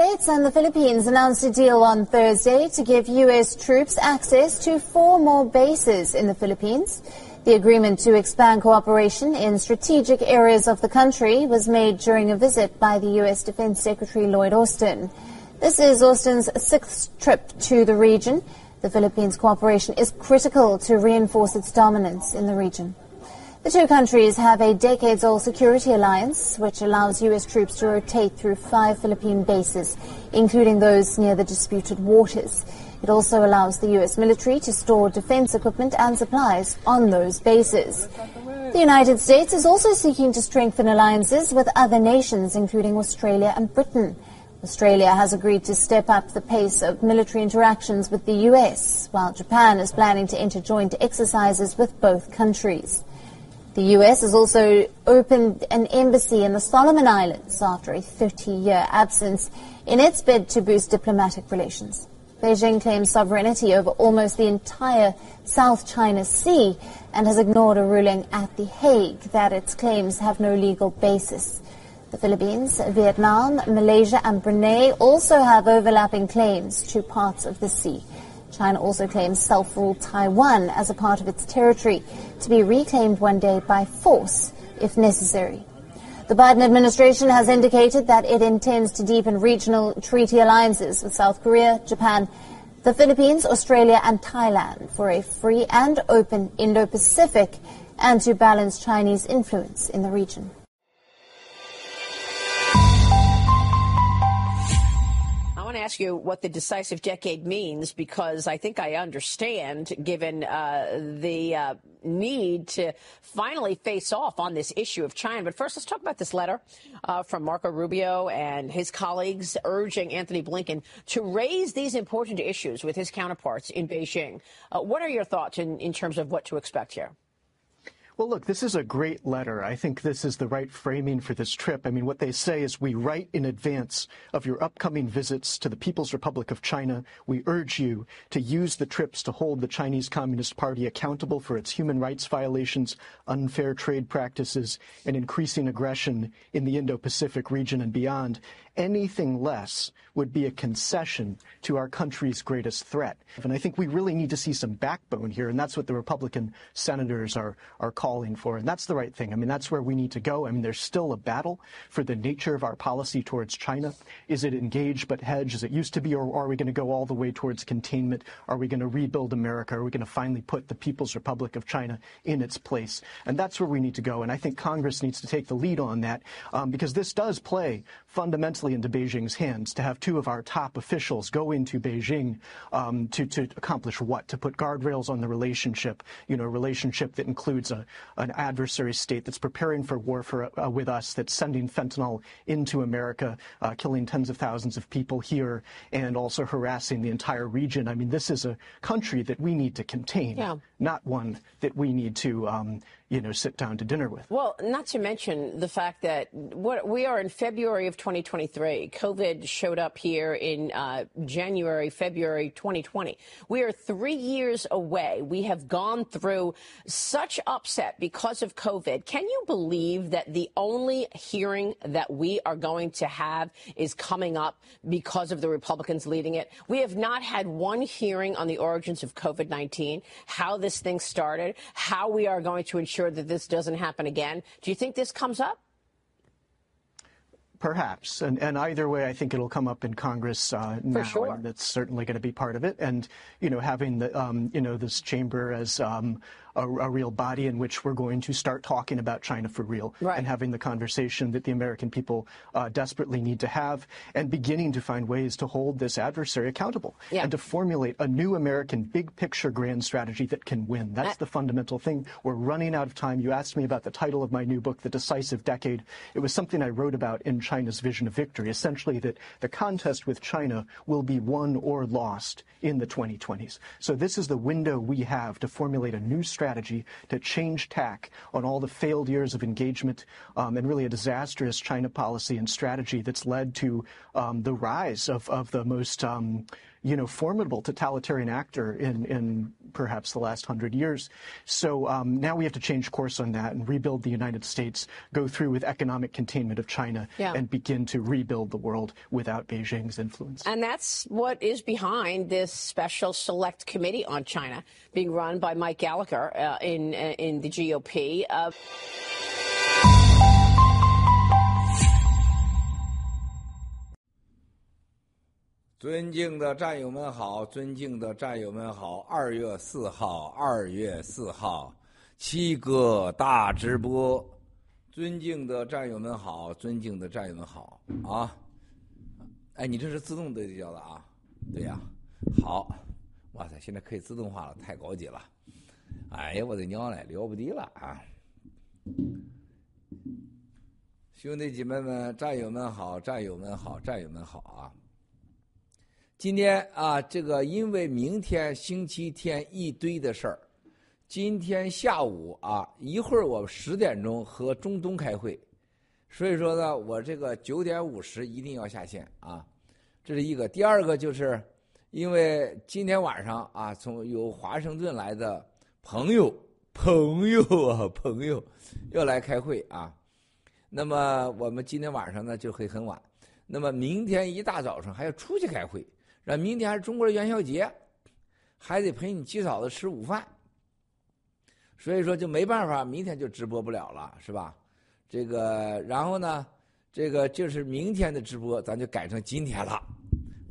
States and the Philippines announced a deal on Thursday to give U.S. troops access to four more bases in the Philippines. The agreement to expand cooperation in strategic areas of the country was made during a visit by the U.S. Defense Secretary Lloyd Austin. This is Austin's sixth trip to the region. The Philippines' cooperation is critical to reinforce its dominance in the region. The two countries have a decades-old security alliance, which allows U.S. troops to rotate through five Philippine bases, including those near the disputed waters. It also allows the U.S. military to store defense equipment and supplies on those bases. The United States is also seeking to strengthen alliances with other nations, including Australia and Britain. Australia has agreed to step up the pace of military interactions with the U.S., while Japan is planning to enter joint exercises with both countries. The U.S. has also opened an embassy in the Solomon Islands after a 30-year absence in its bid to boost diplomatic relations. Beijing claims sovereignty over almost the entire South China Sea and has ignored a ruling at The Hague that its claims have no legal basis. The Philippines, Vietnam, Malaysia and Brunei also have overlapping claims to parts of the sea. China also claims self-ruled Taiwan as a part of its territory to be reclaimed one day by force if necessary. The Biden administration has indicated that it intends to deepen regional treaty alliances with South Korea, Japan, the Philippines, Australia and Thailand for a free and open Indo-Pacific and to balance Chinese influence in the region. Want to ask you what the decisive decade means because I think I understand, given uh, the uh, need to finally face off on this issue of China. But first, let's talk about this letter uh, from Marco Rubio and his colleagues urging Anthony Blinken to raise these important issues with his counterparts in Beijing. Uh, what are your thoughts in, in terms of what to expect here? Well, look, this is a great letter. I think this is the right framing for this trip. I mean, what they say is we write in advance of your upcoming visits to the People's Republic of China. We urge you to use the trips to hold the Chinese Communist Party accountable for its human rights violations, unfair trade practices, and increasing aggression in the Indo-Pacific region and beyond. Anything less would be a concession to our country's greatest threat. And I think we really need to see some backbone here, and that's what the Republican senators are, are calling for. And that's the right thing. I mean, that's where we need to go. I mean, there's still a battle for the nature of our policy towards China. Is it engage but hedge as it used to be, or are we going to go all the way towards containment? Are we going to rebuild America? Are we going to finally put the People's Republic of China in its place? And that's where we need to go. And I think Congress needs to take the lead on that um, because this does play fundamentally into Beijing's hands to have two of our top officials go into Beijing um, to, to accomplish what? To put guardrails on the relationship, you know, a relationship that includes a, an adversary state that's preparing for war for, uh, with us, that's sending fentanyl into America, uh, killing tens of thousands of people here, and also harassing the entire region. I mean, this is a country that we need to contain, yeah. not one that we need to um, you know, sit down to dinner with. Well, not to mention the fact that what we are in February of 2023. COVID showed up here in uh, January, February 2020. We are three years away. We have gone through such upset because of COVID. Can you believe that the only hearing that we are going to have is coming up because of the Republicans leading it? We have not had one hearing on the origins of COVID-19, how this thing started, how we are going to ensure that this doesn't happen again. Do you think this comes up? Perhaps, and, and either way, I think it'll come up in Congress uh, now, sure. and that's certainly going to be part of it. And you know, having the um, you know this chamber as um, a, a, real body in which we're going to start talking about China for real right. and having the conversation that the American people uh, desperately need to have and beginning to find ways to hold this adversary accountable yeah. and to formulate a new American big picture grand strategy that can win. That's the fundamental thing. We're running out of time. You asked me about the title of my new book, The Decisive Decade. It was something I wrote about in China's vision of victory, essentially that the contest with China will be won or lost in the 2020s. So this is the window we have to formulate a new strategy strategy to change tack on all the failed years of engagement um, and really a disastrous China policy and strategy that's led to um, the rise of, of the most um, you know, formidable totalitarian actor in, in perhaps the last hundred years. So um, now we have to change course on that and rebuild the United States, go through with economic containment of China, yeah. and begin to rebuild the world without Beijing's influence. And that's what is behind this special select committee on China being run by Mike Gallagher uh, in, uh, in the GOP. Uh 尊敬的战友们好，尊敬的战友们好。二月四号，二月四号，七哥大直播。尊敬的战友们好，尊敬的战友们好啊！哎，你这是自动对焦的啊？对呀。好，哇塞，现在可以自动化了，太高级了。哎呀，我的娘嘞，了不得了啊！兄弟姐妹们，战友们好，战友们好，战友们好啊！今天啊，这个因为明天星期天一堆的事儿，今天下午啊，一会儿我十点钟和中东开会，所以说呢，我这个九点五十一定要下线啊，这是一个。第二个就是，因为今天晚上啊，从有华盛顿来的朋友，朋友啊，朋友要来开会啊，那么我们今天晚上呢就会很晚，那么明天一大早上还要出去开会。那明天还是中国的元宵节，还得陪你七嫂子吃午饭，所以说就没办法，明天就直播不了了，是吧？这个，然后呢，这个就是明天的直播，咱就改成今天了。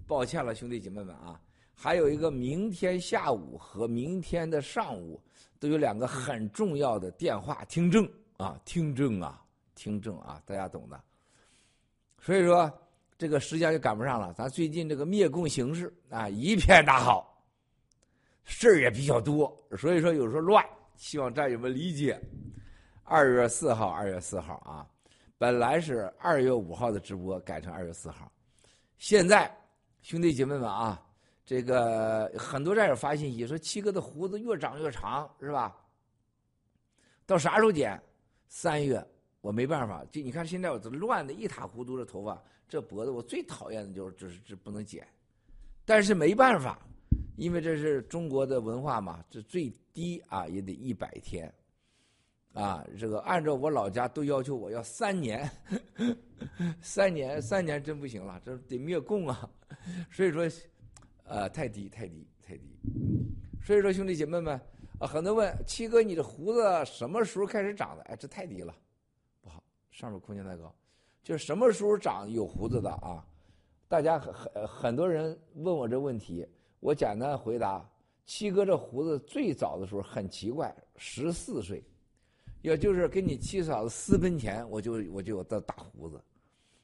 抱歉了，兄弟姐妹们啊！还有一个明天下午和明天的上午都有两个很重要的电话听证啊，听证啊，听证啊，大家懂的。所以说。这个时间就赶不上了，咱最近这个灭共形势啊一片大好，事儿也比较多，所以说有时候乱，希望战友们理解。二月四号，二月四号啊，本来是二月五号的直播改成二月四号，现在兄弟姐妹们啊，这个很多战友发信息说七哥的胡子越长越长是吧？到啥时候剪？三月，我没办法，就你看现在我这乱的一塌糊涂的头发。这脖子我最讨厌的就是这是这不能剪，但是没办法，因为这是中国的文化嘛，这最低啊也得一百天，啊，这个按照我老家都要求我要三年，三年三年真不行了，这得灭共啊，所以说，呃，太低太低太低，所以说兄弟姐妹们啊，很多问七哥你的胡子什么时候开始长的？哎，这太低了，不好，上面空间太高。就是什么时候长有胡子的啊？大家很很多人问我这问题，我简单回答：七哥这胡子最早的时候很奇怪，十四岁，也就是跟你七嫂子私奔前，我就我就有大大胡子。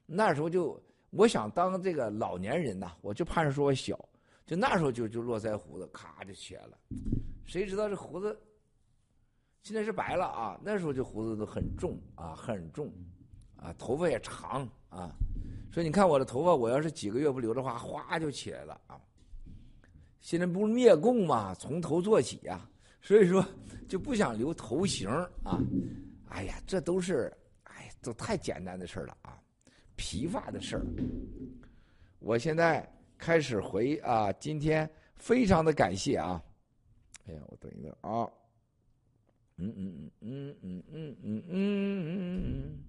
那时候就我想当这个老年人呐，我就怕人说我小，就那时候就就络腮胡子咔就起来了。谁知道这胡子现在是白了啊？那时候这胡子都很重啊，很重。啊，头发也长啊，所以你看我的头发，我要是几个月不留的话，哗就起来了啊。现在不是灭共嘛，从头做起呀，所以说就不想留头型啊。哎呀，这都是哎，都太简单的事了啊，皮发的事儿。我现在开始回啊，今天非常的感谢啊。哎呀，我等一等啊。嗯嗯嗯嗯嗯嗯嗯嗯嗯嗯。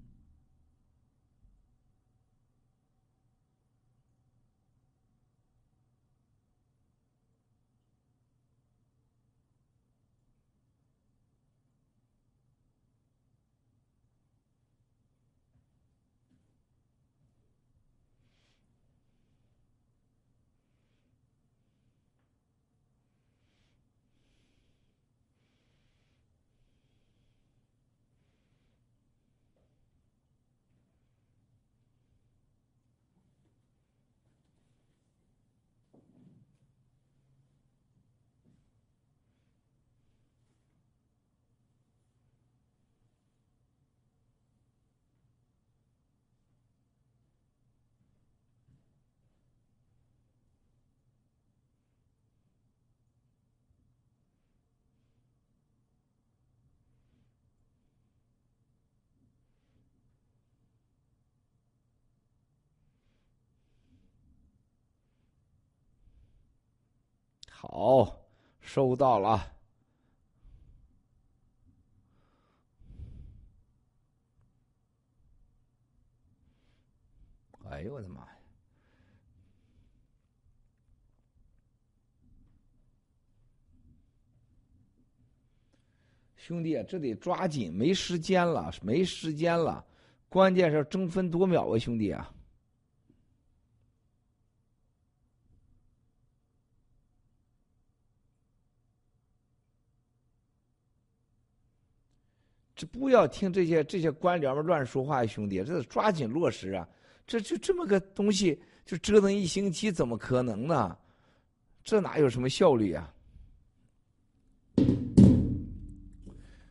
好，收到了。哎呦我的妈呀！兄弟，这得抓紧，没时间了，没时间了，关键是争分夺秒啊，兄弟啊！这不要听这些这些官僚们乱说话，兄弟，这得抓紧落实啊！这就这么个东西，就折腾一星期，怎么可能呢？这哪有什么效率啊？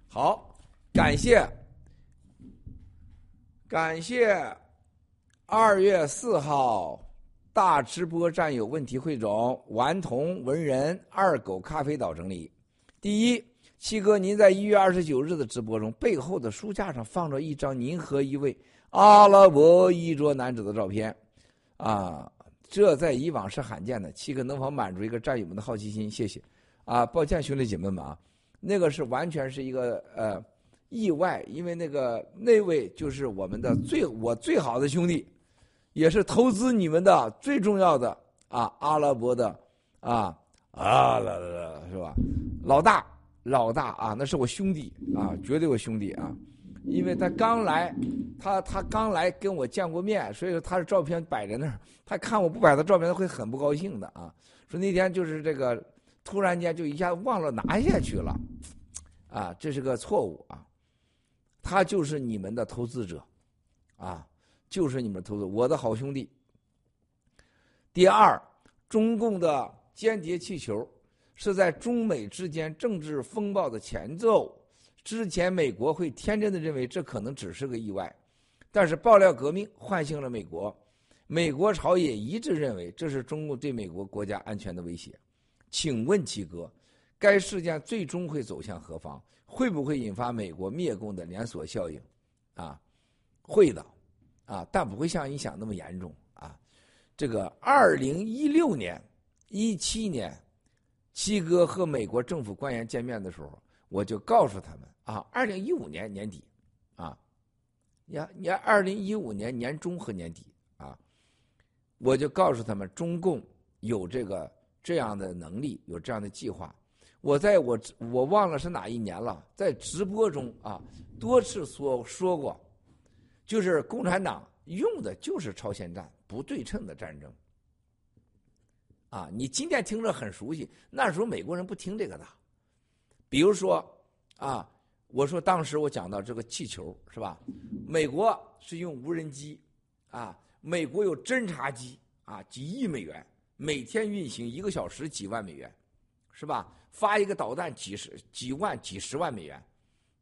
好，感谢，感谢二月四号大直播战友问题汇总，顽童文人二狗咖啡岛整理。第一，七哥，您在一月二十九日的直播中，背后的书架上放着一张您和一位。阿拉伯衣着男子的照片，啊，这在以往是罕见的。七哥能否满足一个战友们的好奇心？谢谢。啊，抱歉，兄弟姐妹们啊，那个是完全是一个呃意外，因为那个那位就是我们的最我最好的兄弟，也是投资你们的最重要的啊阿拉伯的啊啊啦啦是吧？老大老大啊，那是我兄弟啊，绝对我兄弟啊。因为他刚来，他他刚来跟我见过面，所以说他的照片摆在那儿。他看我不摆他照片，他会很不高兴的啊。说那天就是这个，突然间就一下忘了拿下去了，啊，这是个错误啊。他就是你们的投资者，啊，就是你们投资我的好兄弟。第二，中共的间谍气球是在中美之间政治风暴的前奏。之前美国会天真的认为这可能只是个意外，但是爆料革命唤醒了美国，美国朝野一致认为这是中共对美国国家安全的威胁。请问七哥，该事件最终会走向何方？会不会引发美国灭共的连锁效应？啊，会的，啊，但不会像你想那么严重啊。这个二零一六年、一七年，七哥和美国政府官员见面的时候，我就告诉他们。啊，二零一五年年底，啊，你，你，二零一五年年中和年底，啊，我就告诉他们，中共有这个这样的能力，有这样的计划。我在我我忘了是哪一年了，在直播中啊，多次说说过，就是共产党用的就是超限战、不对称的战争。啊，你今天听着很熟悉，那时候美国人不听这个的，比如说啊。我说当时我讲到这个气球是吧？美国是用无人机，啊，美国有侦察机啊，几亿美元每天运行一个小时几万美元，是吧？发一个导弹几十几万几十万美元，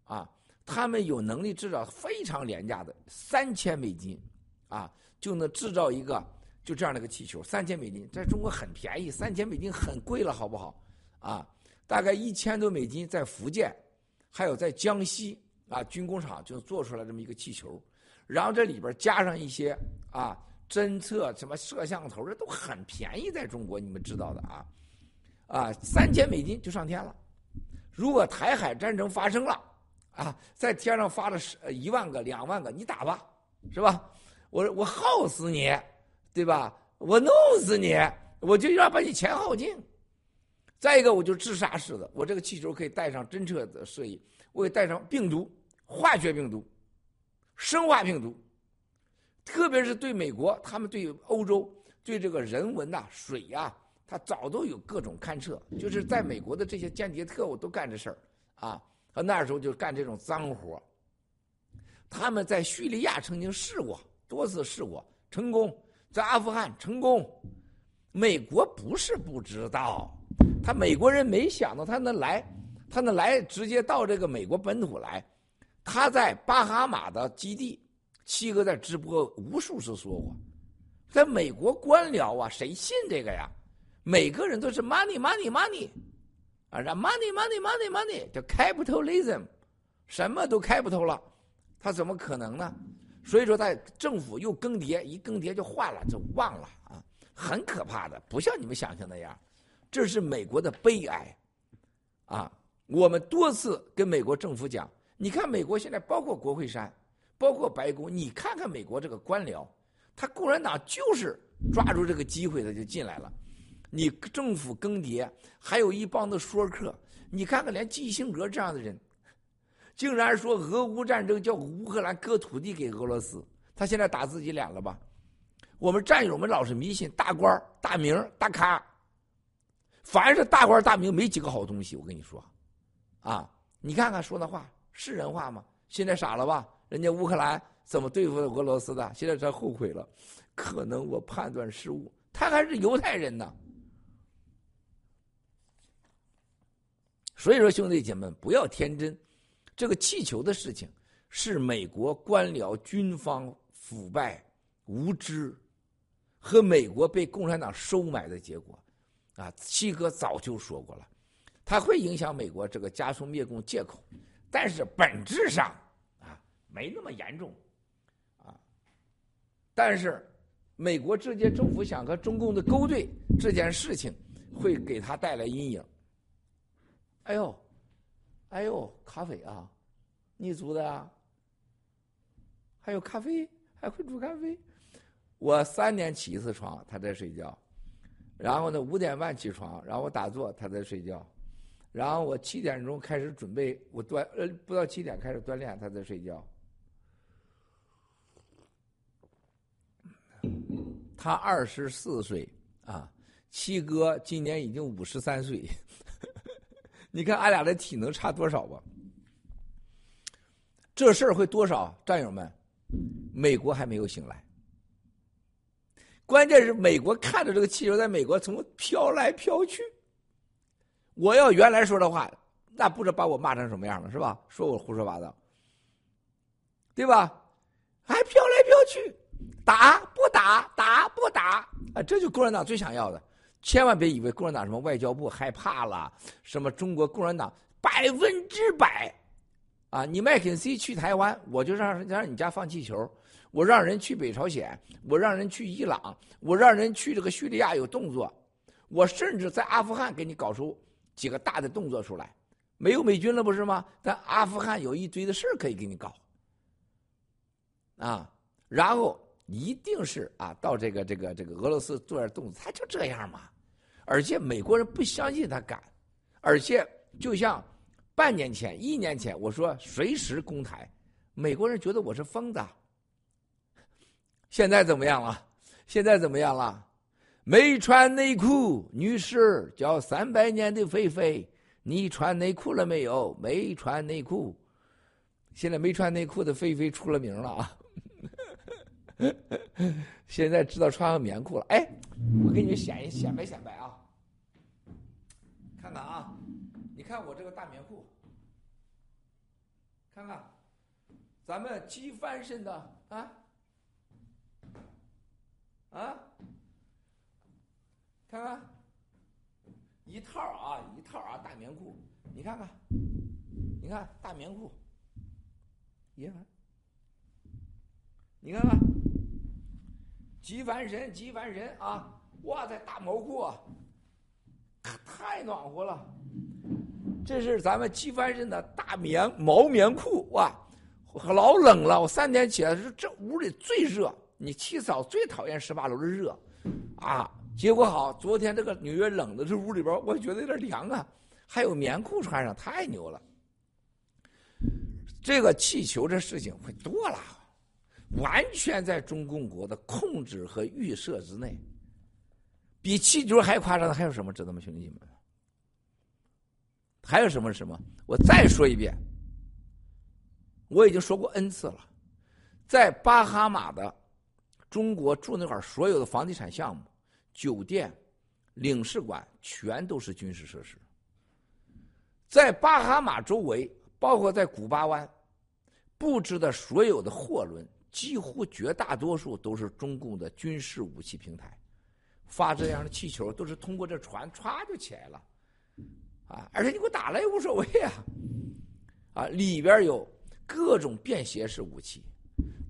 啊，他们有能力制造非常廉价的三千美金，啊，就能制造一个就这样的一个气球，三千美金在中国很便宜，三千美金很贵了，好不好？啊，大概一千多美金在福建。还有在江西啊，军工厂就做出来这么一个气球，然后这里边加上一些啊侦测什么摄像头，这都很便宜，在中国你们知道的啊，啊三千美金就上天了。如果台海战争发生了啊，在天上发了十一万个、两万个，你打吧，是吧？我我耗死你，对吧？我弄死你，我就要把你钱耗尽。再一个，我就自杀式的，我这个气球可以带上侦测的摄影，我给带上病毒、化学病毒、生化病毒，特别是对美国，他们对欧洲、对这个人文呐、水呀，他早都有各种勘测。就是在美国的这些间谍特务都干这事儿啊，他那时候就干这种脏活。他们在叙利亚曾经试过多次试过成功，在阿富汗成功，美国不是不知道。他美国人没想到他能来，他能来直接到这个美国本土来。他在巴哈马的基地，七哥在直播无数次说过，在美国官僚啊，谁信这个呀？每个人都是 money money money，啊，让 money money money money，叫 capitalism，什么都 capital 了，他怎么可能呢？所以说，他政府又更迭，一更迭就换了，就忘了啊，很可怕的，不像你们想象那样。这是美国的悲哀，啊！我们多次跟美国政府讲，你看美国现在包括国会山，包括白宫，你看看美国这个官僚，他共产党就是抓住这个机会他就进来了。你政府更迭，还有一帮子说客，你看看连基辛格这样的人，竟然说俄乌战争叫乌克兰割土地给俄罗斯，他现在打自己脸了吧？我们战友们老是迷信大官大名大咖。凡是大官大名，没几个好东西。我跟你说，啊，你看看说那话是人话吗？现在傻了吧？人家乌克兰怎么对付俄罗斯的？现在才后悔了，可能我判断失误。他还是犹太人呢。所以说，兄弟姐妹，不要天真。这个气球的事情是美国官僚、军方腐败、无知和美国被共产党收买的结果。啊，七哥早就说过了，它会影响美国这个加速灭共借口，但是本质上啊没那么严重，啊，但是美国这届政府想和中共的勾兑这件事情，会给他带来阴影。哎呦，哎呦，咖啡啊，你煮的啊？还有咖啡，还会煮咖啡？我三点起一次床，他在睡觉。然后呢，五点半起床，然后我打坐，他在睡觉，然后我七点钟开始准备，我锻呃不到七点开始锻炼，他在睡觉。他二十四岁啊，七哥今年已经五十三岁，你看俺俩的体能差多少吧？这事儿会多少？战友们，美国还没有醒来。关键是美国看着这个气球在美国从飘来飘去，我要原来说的话，那不知道把我骂成什么样了，是吧？说我胡说八道，对吧？还飘来飘去，打不打？打不打？啊，这就共产党最想要的。千万别以为共产党什么外交部害怕了，什么中国共产党百分之百，啊，你麦肯锡去台湾，我就让让你家放气球。我让人去北朝鲜，我让人去伊朗，我让人去这个叙利亚有动作，我甚至在阿富汗给你搞出几个大的动作出来，没有美军了不是吗？但阿富汗有一堆的事可以给你搞，啊，然后一定是啊，到这个这个这个俄罗斯做点动作，他就这样嘛，而且美国人不相信他敢，而且就像半年前、一年前我说随时攻台，美国人觉得我是疯子。现在怎么样了？现在怎么样了？没穿内裤，女士叫三百年的菲菲，你穿内裤了没有？没穿内裤。现在没穿内裤的菲菲出了名了啊！现在知道穿上棉裤了。哎，我给你们显一显摆显摆啊！看看啊，你看我这个大棉裤，看看，咱们机翻身的啊。啊，看看，一套啊，一套啊，大棉裤，你看看，你看大棉裤，你看，你看看，极凡神，极凡神啊！哇塞，大毛裤啊，太暖和了。这是咱们极凡神的大棉毛棉裤哇，老冷了，我三点起来是这屋里最热。你七嫂最讨厌十八楼的热，啊！结果好，昨天这个纽约冷的这屋里边，我觉得有点凉啊，还有棉裤穿上，太牛了。这个气球这事情会多了，完全在中共国的控制和预设之内。比气球还夸张的还有什么？知道吗，兄弟们？还有什么什么？我再说一遍，我已经说过 n 次了，在巴哈马的。中国驻那块所有的房地产项目、酒店、领事馆全都是军事设施。在巴哈马周围，包括在古巴湾布置的所有的货轮，几乎绝大多数都是中共的军事武器平台。发这样的气球都是通过这船歘就起来了，啊！而且你给我打了也无所谓啊，啊！里边有各种便携式武器，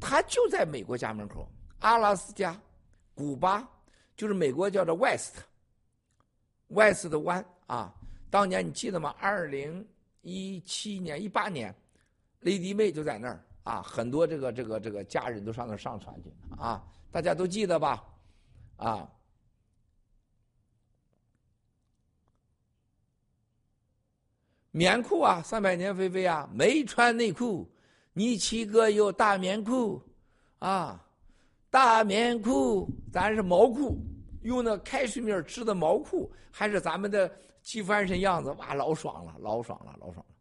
它就在美国家门口。阿拉斯加、古巴，就是美国叫做 West，West 的 One 啊，当年你记得吗？二零一七年、一八年，Lady 妹就在那儿啊，很多这个这个这个家人都上那上船去啊，大家都记得吧？啊，棉裤啊，三百年飞飞啊，没穿内裤，你七哥有大棉裤啊，大棉裤，咱是毛裤，用那开水面织的毛裤，还是咱们的系翻身样子，哇，老爽了，老爽了，老爽了。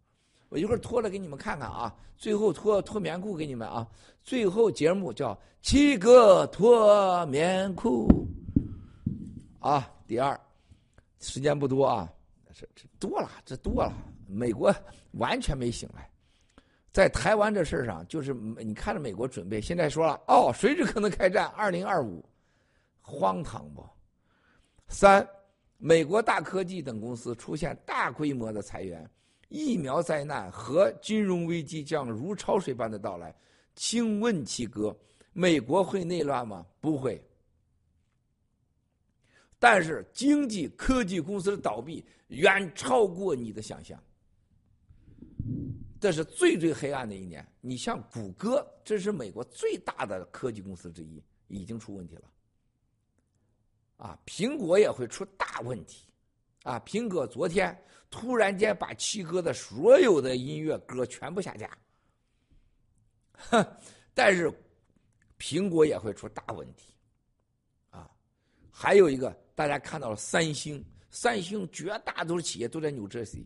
我一会儿脱了给你们看看啊，最后脱脱棉裤给你们啊，最后节目叫七哥脱棉裤啊。第二，时间不多啊，这这多了，这多了。美国完全没醒来，在台湾这事上，就是你看着美国准备，现在说了哦，随时可能开战，二零二五，荒唐不？三，美国大科技等公司出现大规模的裁员，疫苗灾难和金融危机将如潮水般的到来。请问七哥，美国会内乱吗？不会。但是经济科技公司的倒闭远超过你的想象。这是最最黑暗的一年。你像谷歌，这是美国最大的科技公司之一，已经出问题了。啊，苹果也会出大问题。啊，苹果昨天突然间把七哥的所有的音乐歌全部下架。哼，但是苹果也会出大问题。啊，还有一个，大家看到了三星，三星绝大多数企业都在 New Jersey，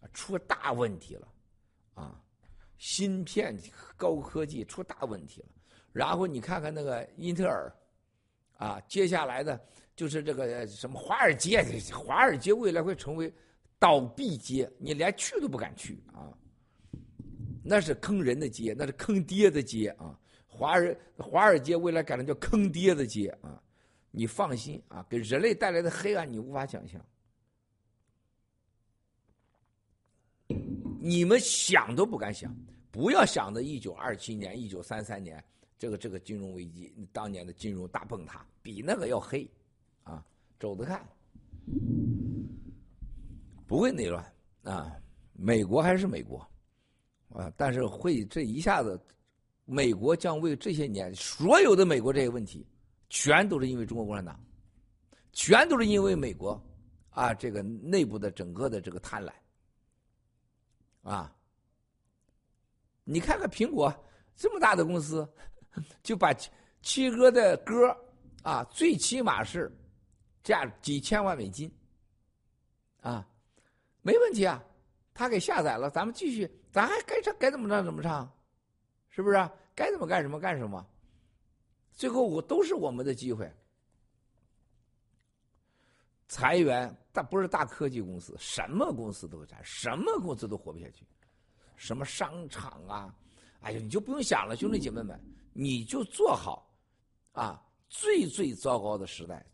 啊，出大问题了。啊，芯片高科技出大问题了，然后你看看那个英特尔，啊，接下来的就是这个什么华尔街，华尔街未来会成为倒闭街，你连去都不敢去啊，那是坑人的街，那是坑爹的街啊，华尔华尔街未来改成叫坑爹的街啊，你放心啊，给人类带来的黑暗你无法想象。你们想都不敢想，不要想着一九二七年、一九三三年这个这个金融危机，当年的金融大崩塌，比那个要黑，啊，走着看，不会内乱啊，美国还是美国，啊，但是会这一下子，美国将为这些年所有的美国这些问题，全都是因为中国共产党，全都是因为美国，啊，这个内部的整个的这个贪婪。啊！你看看苹果这么大的公司，就把七哥的歌啊，最起码是价几千万美金啊，没问题啊。他给下载了，咱们继续，咱还该唱该怎么唱怎么唱，是不是？该怎么干什么干什么。最后我都是我们的机会。裁员，但不是大科技公司，什么公司都裁，什么公司都活不下去。什么商场啊，哎呀，你就不用想了，兄弟姐妹们，你就做好啊，最最糟糕的时代，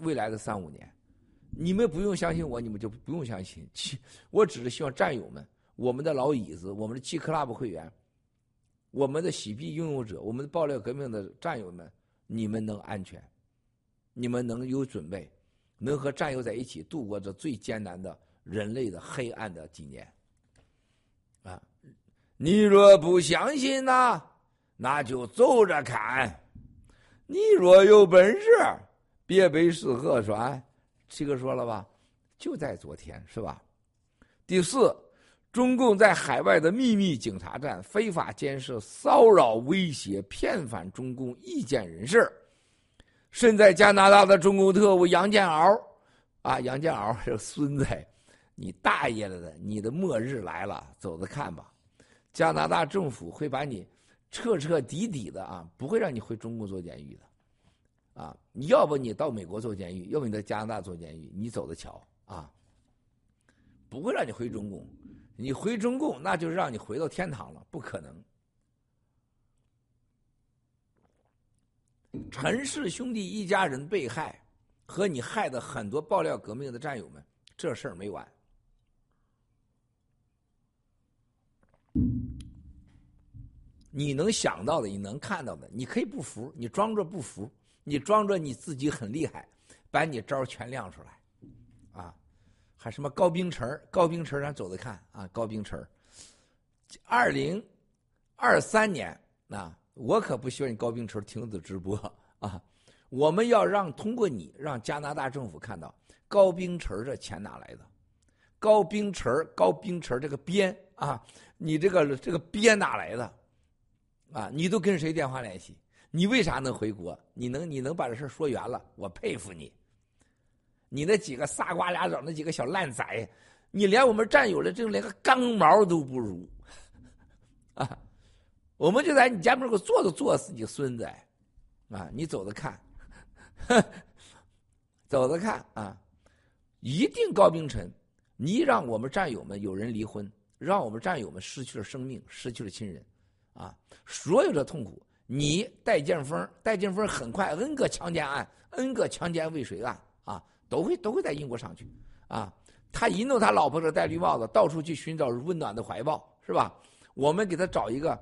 未来的三五年，你们不用相信我，你们就不用相信。我只是希望战友们，我们的老椅子，我们的 G Club 会员，我们的洗币拥有者，我们的爆料革命的战友们，你们能安全，你们能有准备。能和战友在一起度过这最艰难的人类的黑暗的几年，啊！你若不相信呢，那就走着看。你若有本事，别背是河川。七哥说了吧？就在昨天，是吧？第四，中共在海外的秘密警察站非法监视、骚扰、威胁、骗返中共意见人士。身在加拿大的中共特务杨建鳌，啊，杨建鳌 这孙子，你大爷了的！你的末日来了，走着看吧。加拿大政府会把你彻彻底底的啊，不会让你回中共做监狱的，啊，你要不你到美国做监狱，要不你在加拿大做监狱，你走的瞧啊，不会让你回中共，你回中共那就是让你回到天堂了，不可能。陈氏兄弟一家人被害，和你害的很多爆料革命的战友们，这事儿没完。你能想到的，你能看到的，你可以不服，你装着不服，你装着你自己很厉害，把你招全亮出来，啊还什么高冰城高冰城咱走着看啊，高冰城二零二三年啊，我可不希望你高冰城停止直播啊！我们要让通过你让加拿大政府看到高冰城这钱哪来的？高冰城高冰城这个边啊，你这个这个边哪来的？啊，你都跟谁电话联系？你为啥能回国？你能你能把这事说圆了？我佩服你。你那几个仨瓜俩枣那几个小烂仔，你连我们战友的这连个钢毛都不如，啊！我们就在你家门口坐都坐死你孙子，啊！你走着看，走着看啊！一定高冰晨，你让我们战友们有人离婚，让我们战友们失去了生命，失去了亲人，啊！所有的痛苦，你戴建峰，戴建峰很快 N 个强奸案，N 个强奸未遂案啊。都会都会在英国上去，啊，他一弄他老婆这戴绿帽子，到处去寻找温暖的怀抱，是吧？我们给他找一个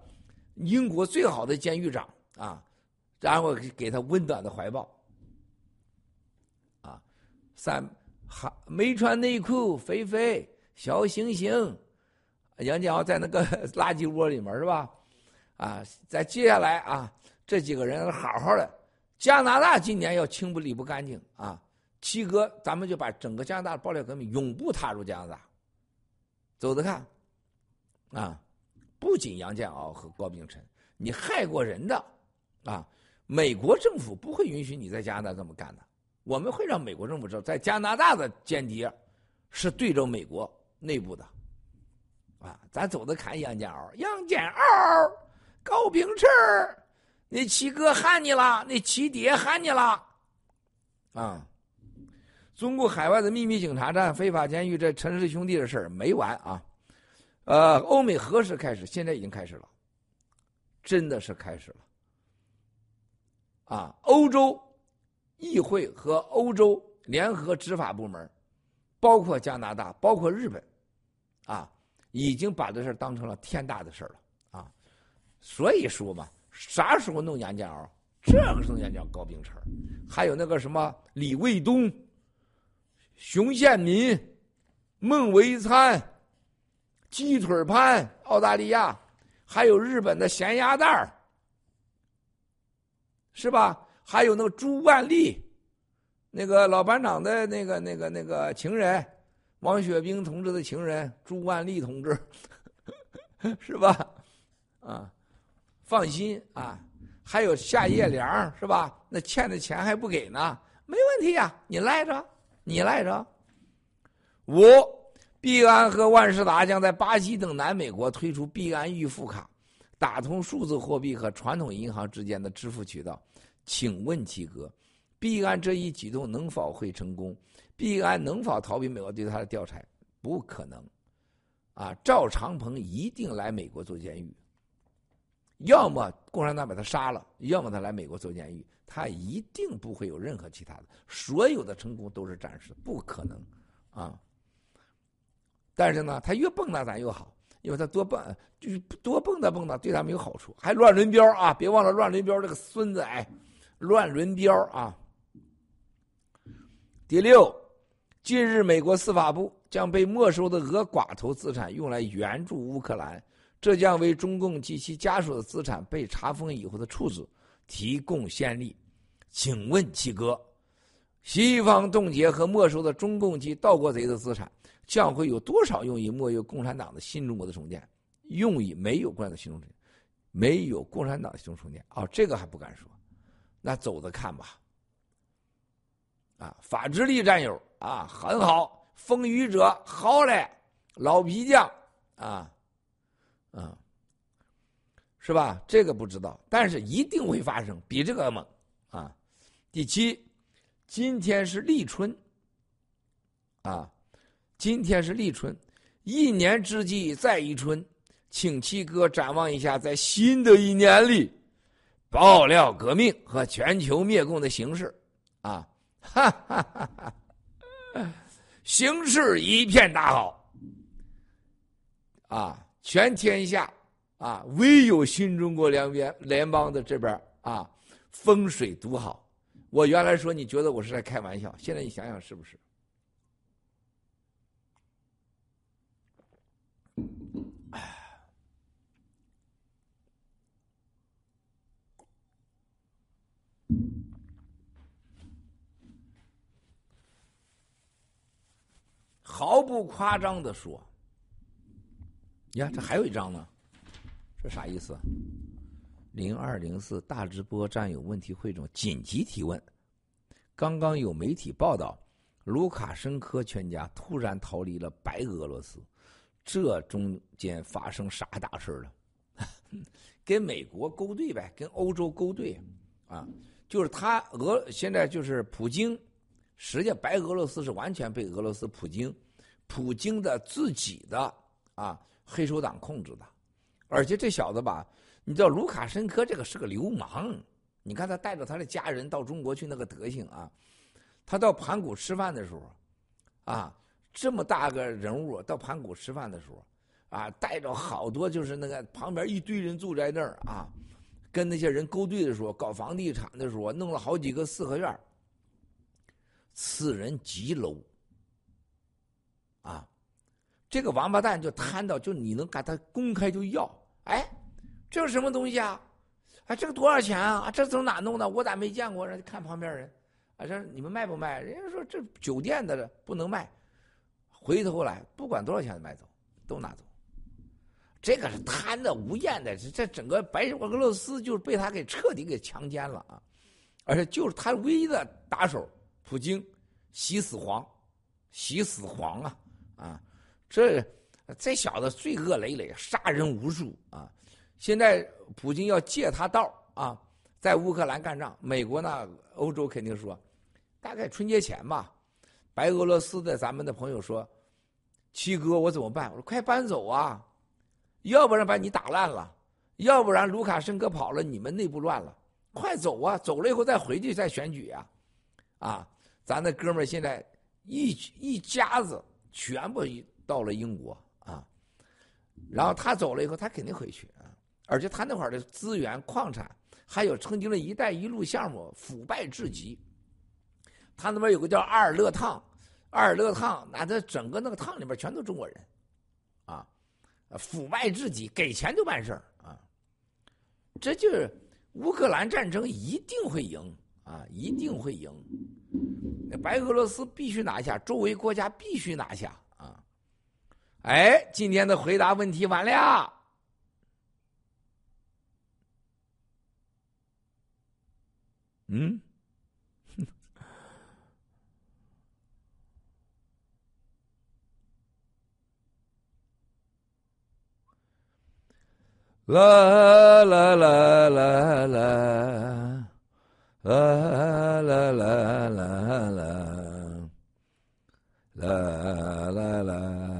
英国最好的监狱长啊，然后给他温暖的怀抱，啊，三还没穿内裤，肥肥小星星，杨建豪在那个 垃圾窝里面是吧？啊，再接下来啊，这几个人好好的，加拿大今年要清不理不干净啊。七哥，咱们就把整个加拿大的爆料革命永不踏入加拿大，走着看，啊，不仅杨建敖和高秉辰，你害过人的，啊，美国政府不会允许你在加拿大这么干的，我们会让美国政府知道，在加拿大的间谍是对着美国内部的，啊，咱走着看杨建敖，杨建敖，高秉辰，那七哥喊你了，那七爹喊你了，啊。中国海外的秘密警察站、非法监狱，这陈氏兄弟的事儿没完啊！呃，欧美何时开始？现在已经开始了，真的是开始了。啊，欧洲议会和欧洲联合执法部门，包括加拿大、包括日本，啊，已经把这事当成了天大的事了啊！所以说嘛，啥时候弄杨建敖？这个时候杨建高冰城，还有那个什么李卫东。熊宪民、孟维参、鸡腿潘、澳大利亚，还有日本的咸鸭蛋儿，是吧？还有那个朱万丽，那个老班长的那个、那个、那个情人，王雪冰同志的情人朱万丽同志，是吧？啊，放心啊，还有夏叶良，是吧？那欠的钱还不给呢，没问题呀，你赖着。你赖着。五，币安和万事达将在巴西等南美国推出币安预付卡，打通数字货币和传统银行之间的支付渠道。请问七哥，币安这一举动能否会成功？币安能否逃避美国对他的调查？不可能。啊，赵长鹏一定来美国做监狱。要么共产党把他杀了，要么他来美国做监狱。他一定不会有任何其他的，所有的成功都是暂时，不可能，啊！但是呢，他越蹦跶咱越好，因为他多蹦，就是多蹦跶蹦跶对他们有好处，还乱伦标啊！别忘了乱伦标这个孙子哎，乱伦标啊！第六，近日美国司法部将被没收的俄寡头资产用来援助乌克兰，这将为中共及其家属的资产被查封以后的处置提供先例。请问七哥，西方冻结和没收的中共及盗国贼的资产，将会有多少用于没有共产党的新中国的重建？用于没有共产党新中国，没有共产党的新中国重建？哦，这个还不敢说，那走着看吧。啊，法治力战友啊，很好，风雨者好嘞，老皮匠啊，啊，是吧？这个不知道，但是一定会发生，比这个猛啊。第七，今天是立春，啊，今天是立春，一年之计在于春，请七哥展望一下，在新的一年里，爆料革命和全球灭共的形势，啊，哈哈哈哈，形势一片大好，啊，全天下啊，唯有新中国联联联邦的这边啊，风水独好。我原来说你觉得我是在开玩笑，现在你想想是不是？毫不夸张的说，呀，这还有一张呢，这啥意思？零二零四大直播站有问题汇总紧急提问。刚刚有媒体报道，卢卡申科全家突然逃离了白俄罗斯，这中间发生啥大事了？跟美国勾兑呗，跟欧洲勾兑啊，就是他俄现在就是普京，实际白俄罗斯是完全被俄罗斯普京，普京的自己的啊黑手党控制的，而且这小子吧。你知道卢卡申科这个是个流氓，你看他带着他的家人到中国去那个德行啊，他到盘古吃饭的时候，啊，这么大个人物到盘古吃饭的时候，啊，带着好多就是那个旁边一堆人住在那儿啊，跟那些人勾兑的时候，搞房地产的时候，弄了好几个四合院，此人极 low，啊，这个王八蛋就贪到就你能给他公开就要，哎。这是什么东西啊？哎，这个多少钱啊？这从哪弄的？我咋没见过？人家看旁边人，啊，这你们卖不卖？人家说这酒店的不能卖。回头来，不管多少钱买走，都拿走。这个是贪的无厌的，这这整个白俄罗斯就是被他给彻底给强奸了啊！而且就是他唯一的打手，普京，洗死黄，洗死黄啊！啊，这这小子罪恶累累，杀人无数啊！现在普京要借他道啊，在乌克兰干仗。美国呢，欧洲肯定说，大概春节前吧。白俄罗斯的咱们的朋友说：“七哥，我怎么办？”我说：“快搬走啊，要不然把你打烂了，要不然卢卡申科跑了，你们内部乱了，快走啊！走了以后再回去再选举啊！”啊，咱那哥们现在一一家子全部到了英国啊，然后他走了以后，他肯定回去啊。而且他那块儿的资源、矿产，还有曾经的一带一路项目腐败至极。他那边有个叫阿尔勒烫，阿尔勒烫，那这整个那个烫里边全都中国人，啊，腐败至极，给钱就办事儿啊。这就是乌克兰战争一定会赢啊，一定会赢。白俄罗斯必须拿下，周围国家必须拿下。哎，今天的回答问题完了。嗯，啦啦啦啦啦，啦啦啦啦啦，啦啦啦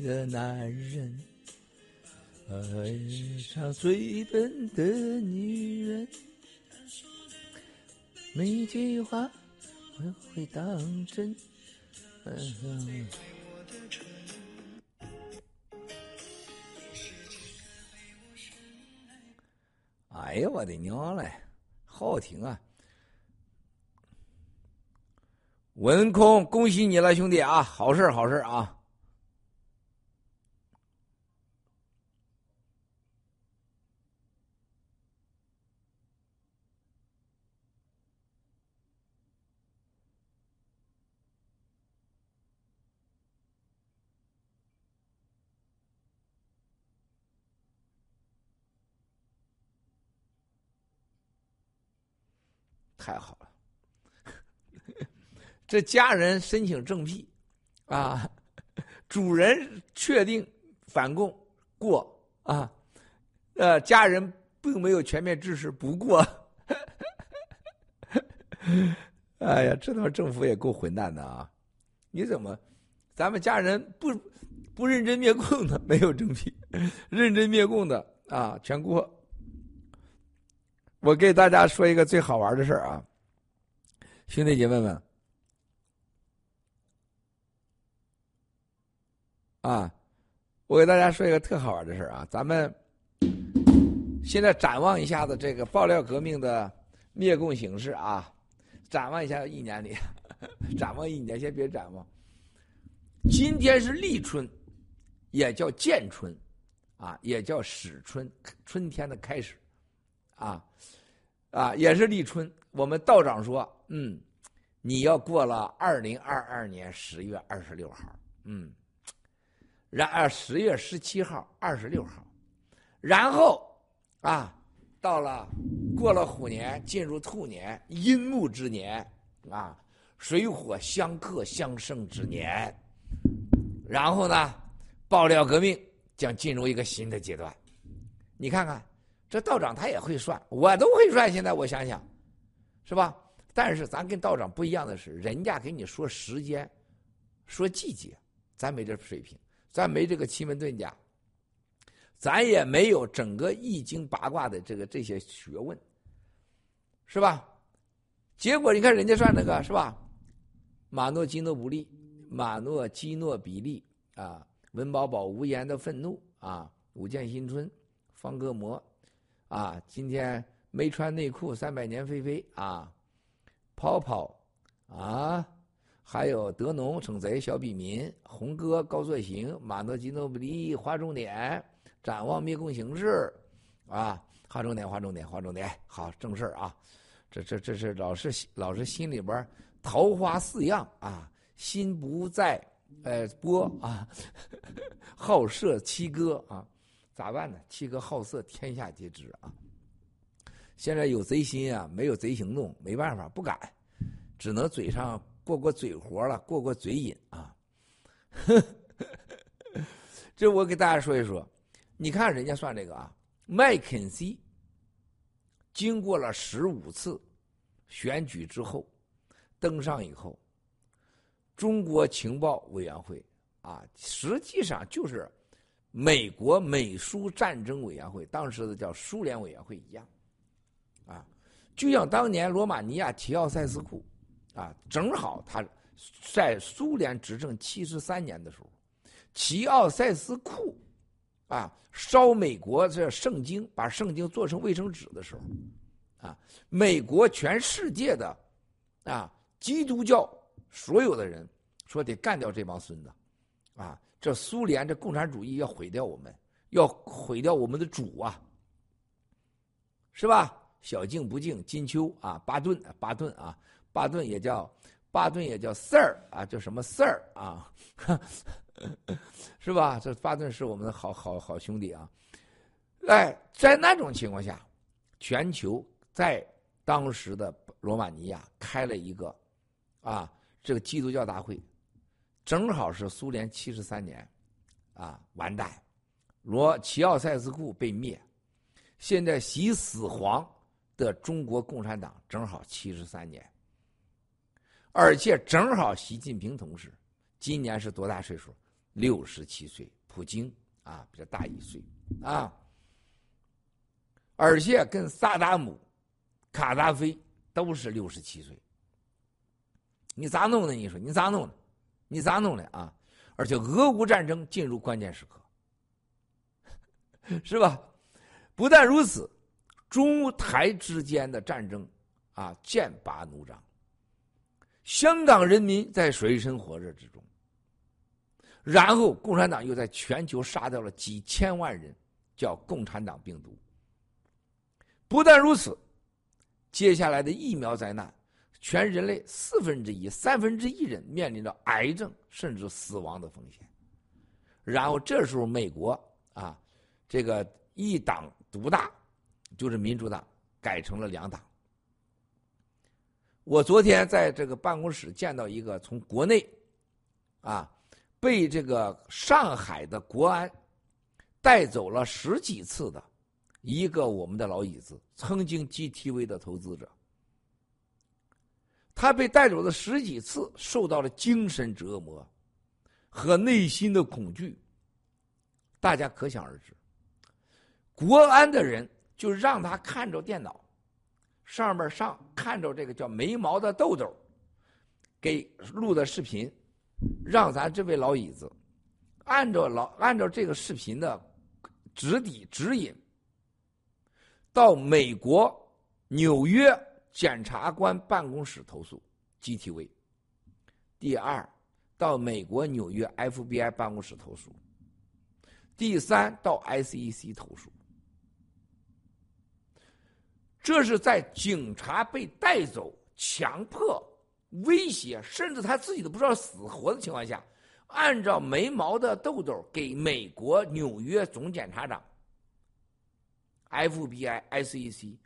的男人，爱上最笨的女人，每句话我会当真。哎呀，我的娘嘞，好听啊！文空，恭喜你了，兄弟啊！好事好事啊！太好了。这家人申请正辟，啊，主人确定反共过啊，呃，家人并没有全面支持不过，哎呀，这他妈政府也够混蛋的啊！你怎么，咱们家人不不认真灭共的没有正批，认真灭共的啊全过。我给大家说一个最好玩的事儿啊，兄弟姐妹们，啊，我给大家说一个特好玩的事儿啊，咱们现在展望一下子这个爆料革命的灭共形势啊，展望一下一年里，展望一年先别展望。今天是立春，也叫建春，啊，也叫始春，春天的开始。啊，啊，也是立春。我们道长说，嗯，你要过了二零二二年十月二十六号，嗯，然而十月十七号、二十六号，然后啊，到了过了虎年，进入兔年，阴木之年，啊，水火相克相生之年，然后呢，爆料革命将进入一个新的阶段。你看看。这道长他也会算，我都会算。现在我想想，是吧？但是咱跟道长不一样的是，人家给你说时间，说季节，咱没这水平，咱没这个奇门遁甲，咱也没有整个易经八卦的这个这些学问，是吧？结果你看人家算那个是吧？马诺基诺不利，马诺基诺比利啊，文宝宝无言的愤怒啊，五剑新春，方戈摩。啊，今天没穿内裤，三百年飞飞啊，跑跑啊，还有德农惩贼小比民，红哥高作行，马诺基诺布利划重点，展望灭共形势啊，划重点，划重点，划重点，好正事啊，这这这是老是老是心里边桃花似样啊，心不在呃波啊，好色七哥啊。咋办呢？七哥好色，天下皆知啊！现在有贼心啊，没有贼行动，没办法，不敢，只能嘴上过过嘴活了，过过嘴瘾啊。这我给大家说一说，你看人家算这个啊，麦肯锡经过了十五次选举之后登上以后，中国情报委员会啊，实际上就是。美国美苏战争委员会，当时的叫苏联委员会一样，啊，就像当年罗马尼亚齐奥塞斯库，啊，正好他在苏联执政七十三年的时候，齐奥塞斯库，啊，烧美国这圣经，把圣经做成卫生纸的时候，啊，美国全世界的，啊，基督教所有的人说得干掉这帮孙子，啊。这苏联这共产主义要毁掉我们，要毁掉我们的主啊，是吧？小静不敬，金秋啊，巴顿，巴顿啊，巴顿也叫巴顿也叫 Sir 啊，叫什么 Sir 啊？是吧？这巴顿是我们的好好好兄弟啊！哎，在那种情况下，全球在当时的罗马尼亚开了一个啊，这个基督教大会。正好是苏联七十三年，啊，完蛋，罗齐奥塞斯库被灭，现在习死皇的中国共产党正好七十三年，而且正好习近平同志今年是多大岁数？六十七岁，普京啊比他大一岁啊，而且跟萨达姆、卡扎菲都是六十七岁，你咋弄的？你说你咋弄的？你咋弄的啊？而且俄乌战争进入关键时刻，是吧？不但如此，中台之间的战争啊剑拔弩张，香港人民在水深火热之中，然后共产党又在全球杀掉了几千万人，叫共产党病毒。不但如此，接下来的疫苗灾难。全人类四分之一、三分之一人面临着癌症甚至死亡的风险，然后这时候美国啊，这个一党独大，就是民主党改成了两党。我昨天在这个办公室见到一个从国内啊被这个上海的国安带走了十几次的一个我们的老椅子，曾经 GTV 的投资者。他被带走了十几次，受到了精神折磨和内心的恐惧。大家可想而知，国安的人就让他看着电脑，上面上看着这个叫眉毛的痘痘，给录的视频，让咱这位老椅子按照老按照这个视频的指底指引。到美国纽约检察官办公室投诉 GTV。第二，到美国纽约 FBI 办公室投诉。第三，到 SEC 投诉。这是在警察被带走、强迫、威胁，甚至他自己都不知道死活的情况下，按照没毛的痘痘给美国纽约总检察长。FBI、SEC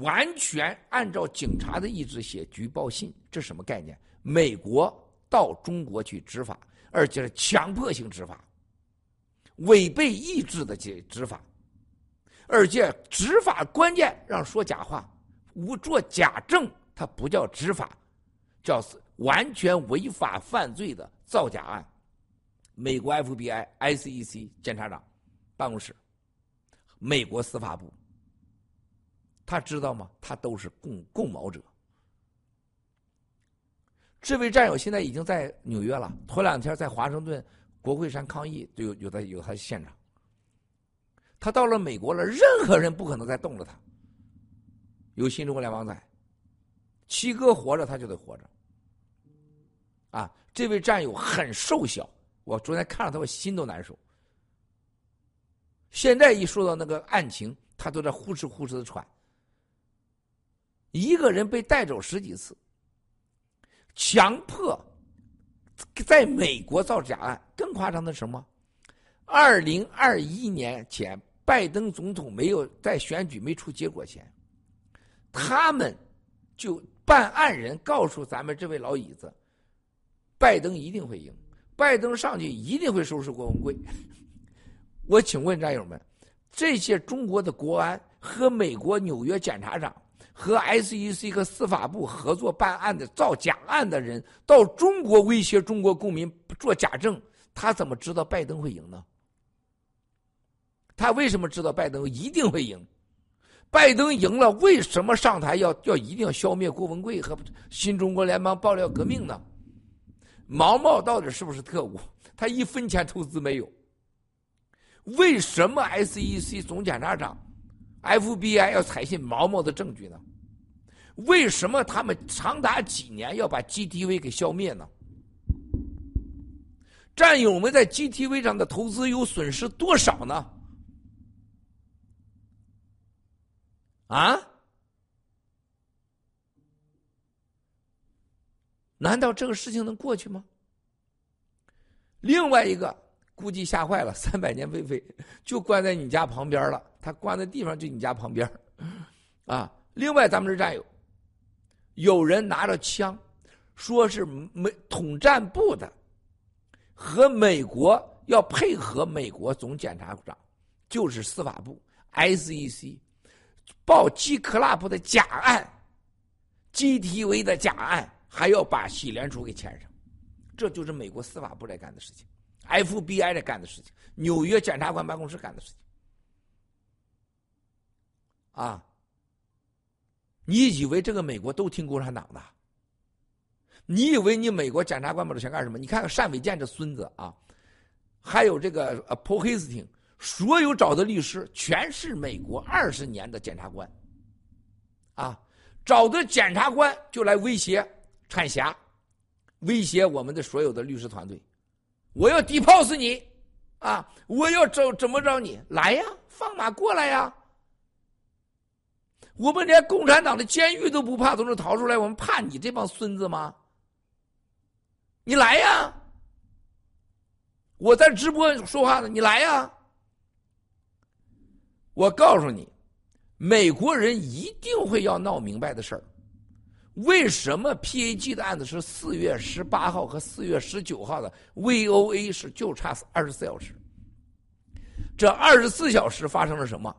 完全按照警察的意志写举报信，这什么概念？美国到中国去执法，而且是强迫性执法，违背意志的执执法，而且执法关键让说假话、无做假证，它不叫执法，叫完全违法犯罪的造假案。美国 FBI、SEC 检察长办公室。美国司法部，他知道吗？他都是共共谋者。这位战友现在已经在纽约了，头两天在华盛顿国会山抗议，都有有他有他现场。他到了美国了，任何人不可能再动了他。有新中国联邦在，七哥活着他就得活着。啊，这位战友很瘦小，我昨天看了他，我心都难受。现在一说到那个案情，他都在呼哧呼哧的喘。一个人被带走十几次，强迫在美国造假案，更夸张的什么？二零二一年前，拜登总统没有在选举没出结果前，他们就办案人告诉咱们这位老椅子，拜登一定会赢，拜登上去一定会收拾郭文贵。我请问战友们，这些中国的国安和美国纽约检察长和 SEC 和司法部合作办案的造假案的人，到中国威胁中国公民做假证，他怎么知道拜登会赢呢？他为什么知道拜登一定会赢？拜登赢了，为什么上台要要一定要消灭郭文贵和新中国联邦爆料革命呢？毛毛到底是不是特务？他一分钱投资没有。为什么 S.E.C 总检察长、F.B.I 要采信毛毛的证据呢？为什么他们长达几年要把 G.T.V 给消灭呢？战友们在 G.T.V 上的投资有损失多少呢？啊？难道这个事情能过去吗？另外一个。估计吓坏了，三百年未飞就关在你家旁边了。他关的地方就你家旁边，啊！另外，咱们这战友，有人拿着枪，说是美统战部的，和美国要配合美国总检察长，就是司法部 S.E.C. 报 G Club 的假案，G.T.V 的假案，还要把喜联储给牵上，这就是美国司法部在干的事情。FBI 在干的事情，纽约检察官办公室干的事情，啊！你以为这个美国都听共产党的？你以为你美国检察官把这钱干什么？你看看单伟建这孙子啊，还有这个呃 Paul Heisting 所有找的律师全是美国二十年的检察官，啊，找的检察官就来威胁产霞，威胁我们的所有的律师团队。我要低炮死你，啊！我要怎怎么着你来呀？放马过来呀！我们连共产党的监狱都不怕，都能逃出来，我们怕你这帮孙子吗？你来呀！我在直播说话呢，你来呀！我告诉你，美国人一定会要闹明白的事儿。为什么 PAG 的案子是四月十八号和四月十九号的？VOA 是就差二十四小时。这二十四小时发生了什么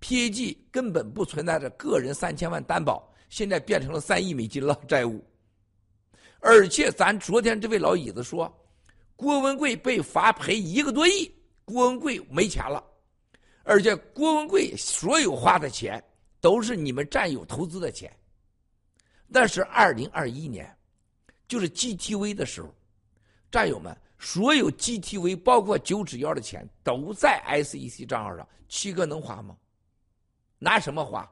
？PAG 根本不存在着个人三千万担保，现在变成了三亿美金了债务，而且咱昨天这位老椅子说，郭文贵被罚赔一个多亿，郭文贵没钱了，而且郭文贵所有花的钱都是你们战友投资的钱。那是二零二一年，就是 GTV 的时候，战友们，所有 GTV 包括九指妖的钱都在 SEC 账号上，七哥能花吗？拿什么花？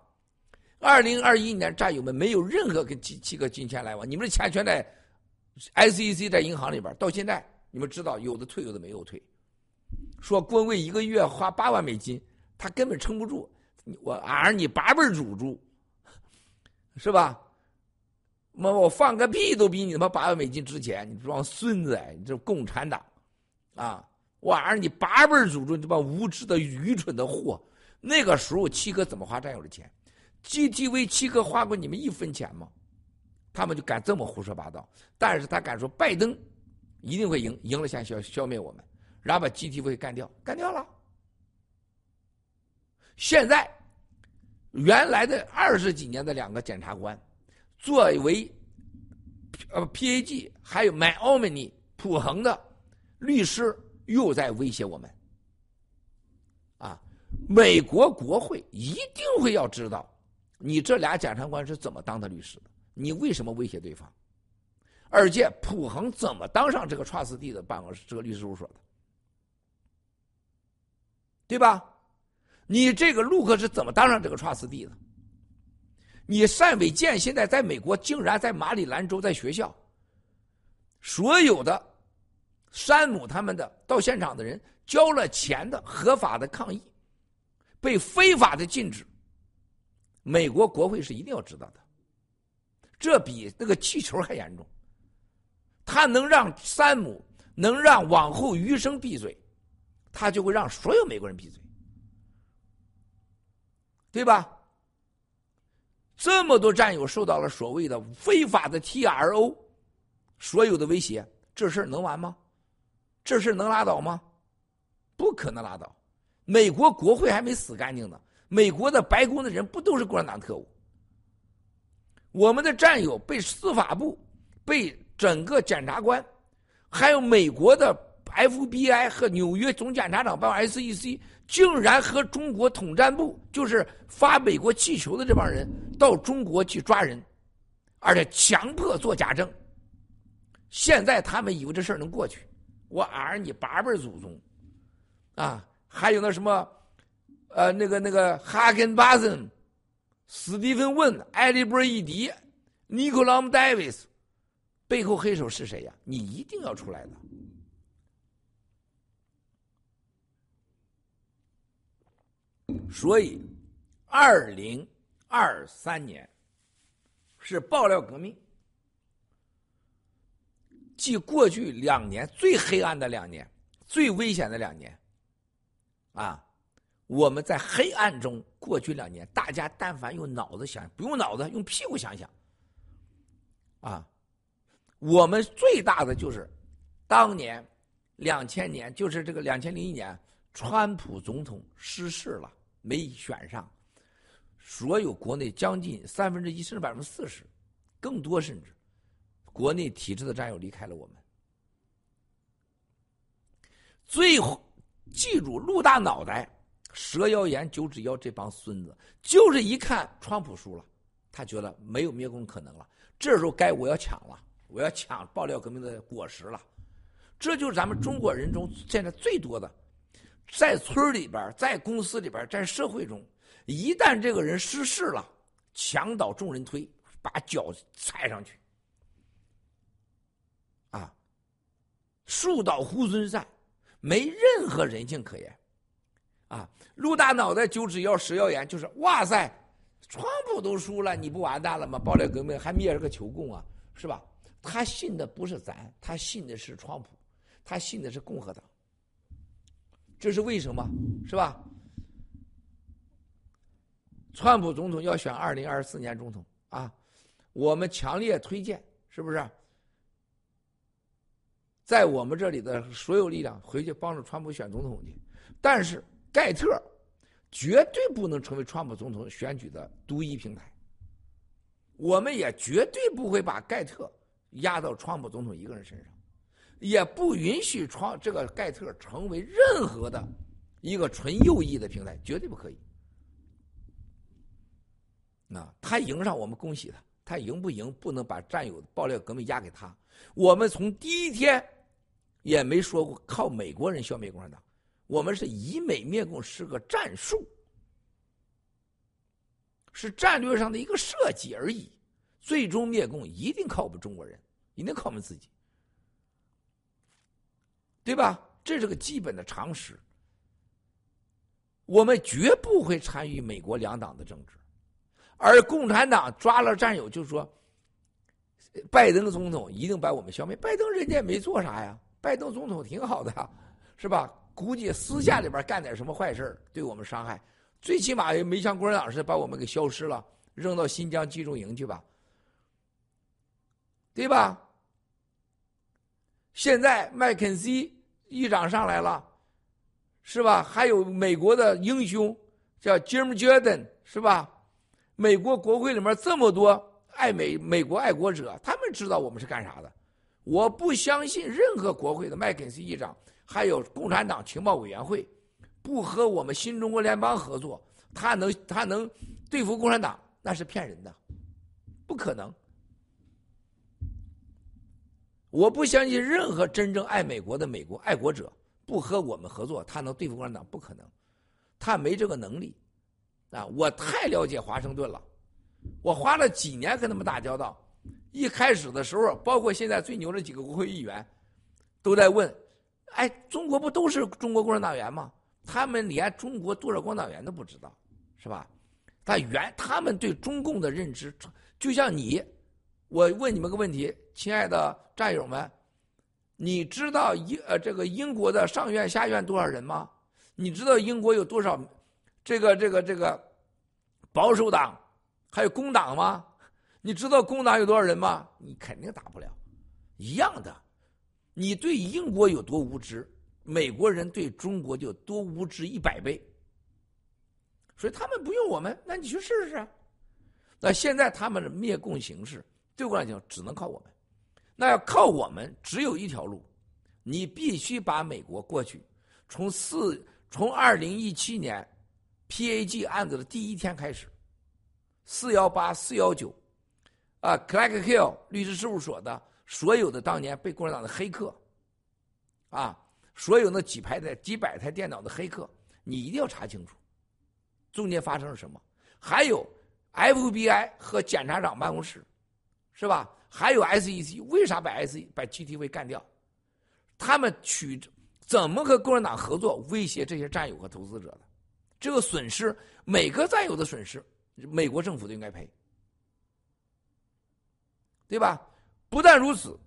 二零二一年，战友们没有任何跟七七个金钱来往，你们的钱全在 SEC 在银行里边，到现在你们知道有的退，有的没有退。说郭文贵一个月花八万美金，他根本撑不住，我儿你八辈祖宗，是吧？妈，我放个屁都比你他妈八万美金值钱！你装孙子，你这共产党，啊！我儿你八辈祖宗你这帮无知的、愚蠢的货！那个时候七哥怎么花战友的钱？GTV 七哥花过你们一分钱吗？他们就敢这么胡说八道。但是他敢说拜登一定会赢，赢了先消消灭我们，然后把 GTV 干掉，干掉了。现在原来的二十几年的两个检察官。作为呃 PAG 还有 Myomni 普恒的律师又在威胁我们，美国国会一定会要知道你这俩检察官是怎么当的律师，你为什么威胁对方？而且普恒怎么当上这个 trustee 的办公室这个律师事务所的，对吧？你这个陆克是怎么当上这个 trustee 的？你单伟建现在在美国，竟然在马里兰州在学校，所有的山姆他们的到现场的人交了钱的合法的抗议，被非法的禁止。美国国会是一定要知道的，这比那个气球还严重。他能让山姆能让往后余生闭嘴，他就会让所有美国人闭嘴，对吧？这么多战友受到了所谓的非法的 TRO，所有的威胁，这事儿能完吗？这事儿能拉倒吗？不可能拉倒。美国国会还没死干净呢，美国的白宫的人不都是共产党特务？我们的战友被司法部、被整个检察官，还有美国的 FBI 和纽约总检察长办 SEC。竟然和中国统战部，就是发美国气球的这帮人，到中国去抓人，而且强迫做假证。现在他们以为这事儿能过去，我儿你八辈祖宗，啊，还有那什么，呃，那个那个哈根巴森、斯蒂芬问、埃利波伊迪、尼古拉姆戴维斯，背后黑手是谁呀？你一定要出来的。所以，二零二三年是爆料革命，即过去两年最黑暗的两年、最危险的两年。啊，我们在黑暗中过去两年，大家但凡用脑子想，不用脑子，用屁股想想。啊，我们最大的就是当年两千年，就是这个两千零一年，川普总统失势了。没选上，所有国内将近三分之一甚至百分之四十，更多甚至，国内体制的战友离开了我们。最后记住，陆大脑袋、蛇妖言、九指妖这帮孙子，就是一看川普输了，他觉得没有灭共可能了。这时候该我要抢了，我要抢爆料革命的果实了。这就是咱们中国人中现在最多的。在村里边，在公司里边，在社会中，一旦这个人失势了，墙倒众人推，把脚踩上去，啊，树倒猢狲散，没任何人性可言，啊，陆大脑袋九指妖十妖言，就是哇塞，川普都输了，你不完蛋了吗？爆料革命还灭了个求共啊，是吧？他信的不是咱，他信的是川普，他信的是共和党。这是为什么？是吧？川普总统要选二零二四年总统啊，我们强烈推荐，是不是？在我们这里的所有力量回去帮助川普选总统去。但是盖特绝对不能成为川普总统选举的独一平台。我们也绝对不会把盖特压到川普总统一个人身上，也不允许创这个盖特成为任何的一个纯右翼的平台，绝对不可以。啊，他赢上我们恭喜他，他赢不赢不能把战友爆料革命压给他。我们从第一天也没说过靠美国人消灭共产党，我们是以美灭共是个战术，是战略上的一个设计而已。最终灭共一定靠我们中国人，一定靠我们自己，对吧？这是个基本的常识。我们绝不会参与美国两党的政治。而共产党抓了战友，就说拜登总统一定把我们消灭。拜登人家也没做啥呀，拜登总统挺好的，是吧？估计私下里边干点什么坏事对我们伤害，最起码也没像共产党似的把我们给消失了，扔到新疆集中营去吧，对吧？现在麦肯锡议长上来了，是吧？还有美国的英雄叫 Jim Jordan，是吧？美国国会里面这么多爱美美国爱国者，他们知道我们是干啥的。我不相信任何国会的麦肯锡议长，还有共产党情报委员会，不和我们新中国联邦合作，他能他能对付共产党，那是骗人的，不可能。我不相信任何真正爱美国的美国爱国者不和我们合作，他能对付共产党，不可能，他没这个能力。啊，我太了解华盛顿了，我花了几年跟他们打交道。一开始的时候，包括现在最牛的几个国会议员，都在问：“哎，中国不都是中国共产党员吗？他们连中国多少共产党员都不知道，是吧？他原他们对中共的认知，就像你，我问你们个问题，亲爱的战友们，你知道英呃这个英国的上院下院多少人吗？你知道英国有多少？”这个这个这个保守党还有工党吗？你知道工党有多少人吗？你肯定打不了。一样的，你对英国有多无知，美国人对中国就多无知一百倍。所以他们不用我们，那你去试试。那现在他们的灭共形势，对我来讲只能靠我们。那要靠我们，只有一条路，你必须把美国过去，从四从二零一七年。PAG 案子的第一天开始，四幺八、四幺九，啊，Clark Hill 律师事务所的所有的当年被共产党的黑客，啊，所有那几排的几百台电脑的黑客，你一定要查清楚，中间发生了什么？还有 FBI 和检察长办公室，是吧？还有 SEC 为啥把 S 把 GTV 干掉？他们取怎么和共产党合作，威胁这些战友和投资者的？这个损失，每个战友的损失，美国政府都应该赔，对吧？不但如此，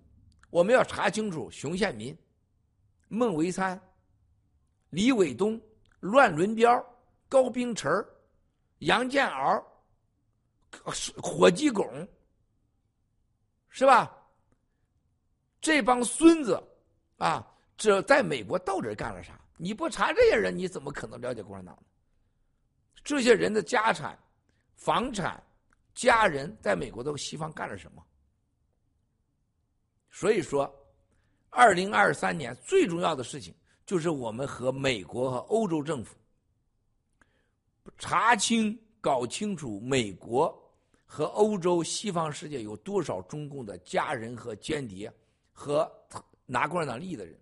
我们要查清楚熊宪民、孟维参、李伟东、乱伦彪、高冰晨、杨建敖、火鸡拱，是吧？这帮孙子啊，这在美国到底干了啥？你不查这些人，你怎么可能了解共产党呢？这些人的家产、房产、家人在美国的西方干了什么？所以说，二零二三年最重要的事情就是我们和美国和欧洲政府查清、搞清楚美国和欧洲西方世界有多少中共的家人和间谍和拿共产党利益的人，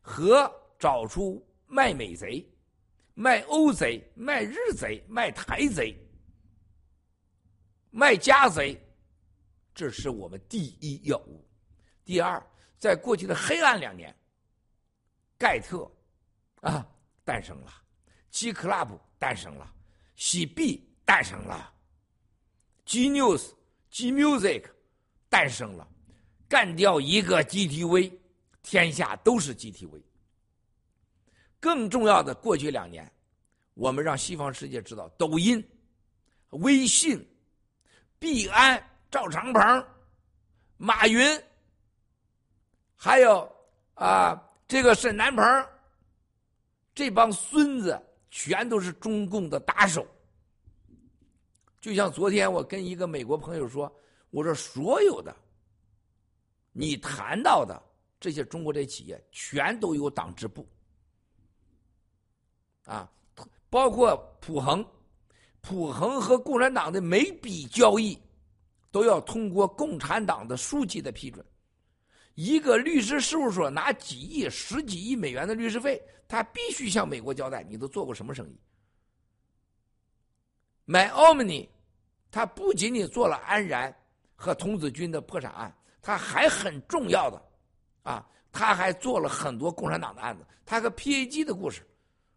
和找出卖美贼。卖欧贼、卖日贼、卖台贼、卖家贼，这是我们第一要务。第二，在过去的黑暗两年，盖特啊诞生了，G Club 诞生了，喜 B 诞生了，G News、G Music 诞生了，干掉一个 GTV，天下都是 GTV。更重要的，过去两年，我们让西方世界知道，抖音、微信、币安、赵长鹏、马云，还有啊这个沈南鹏，这帮孙子全都是中共的打手。就像昨天我跟一个美国朋友说，我说所有的你谈到的这些中国这些企业，全都有党支部，啊，包括普恒，普恒和共产党的每笔交易，都要通过共产党的书记的批准。一个律师事务所拿几亿、十几亿美元的律师费，他必须向美国交代你都做过什么生意。买奥 n 尼，他不仅仅做了安然和童子军的破产案，他还很重要的，啊，他还做了很多共产党的案子。他和 PAG 的故事，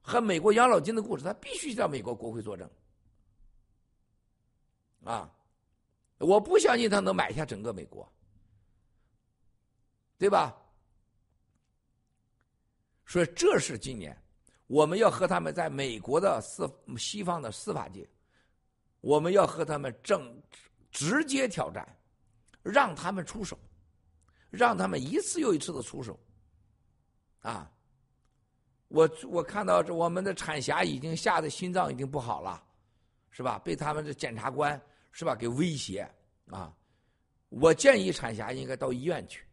和美国养老金的故事，他必须向美国国会作证。啊，我不相信他能买下整个美国。对吧？所以这是今年我们要和他们在美国的司西方的司法界，我们要和他们正直接挑战，让他们出手，让他们一次又一次的出手。啊，我我看到这我们的产霞已经吓得心脏已经不好了，是吧？被他们的检察官是吧给威胁啊！我建议产霞应该到医院去。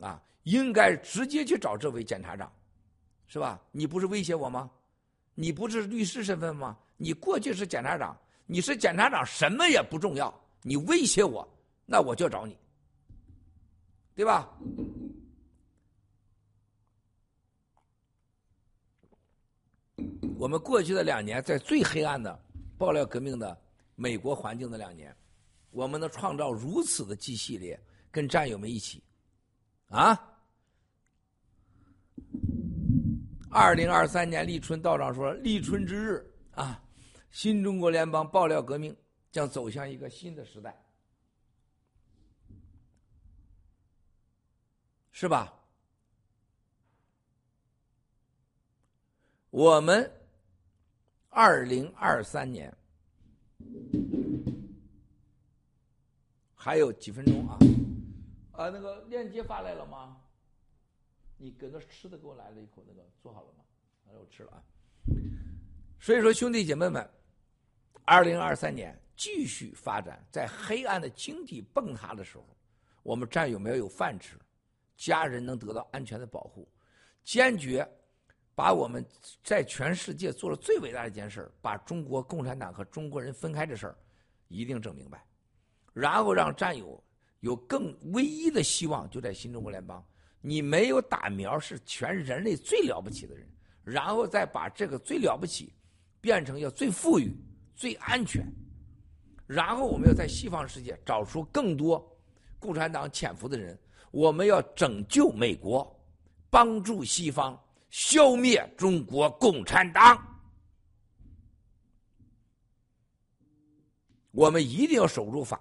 啊，应该直接去找这位检察长，是吧？你不是威胁我吗？你不是律师身份吗？你过去是检察长，你是检察长，什么也不重要。你威胁我，那我就找你，对吧？我们过去的两年，在最黑暗的爆料革命的美国环境的两年，我们能创造如此的 G 系列，跟战友们一起。啊！二零二三年立春道长说：“立春之日啊，新中国联邦爆料革命将走向一个新的时代，是吧？我们二零二三年还有几分钟啊？”啊，那个链接发来了吗？你搁那吃的给我来了一口，那个做好了吗？来，我吃了啊。所以说，兄弟姐妹们，二零二三年继续发展，在黑暗的经济崩塌的时候，我们战友们要有饭吃，家人能得到安全的保护，坚决把我们在全世界做了最伟大的一件事把中国共产党和中国人分开的事，一定整明白，然后让战友。有更唯一的希望就在新中国联邦，你没有打苗是全人类最了不起的人，然后再把这个最了不起变成要最富裕、最安全，然后我们要在西方世界找出更多共产党潜伏的人，我们要拯救美国，帮助西方消灭中国共产党，我们一定要守住法。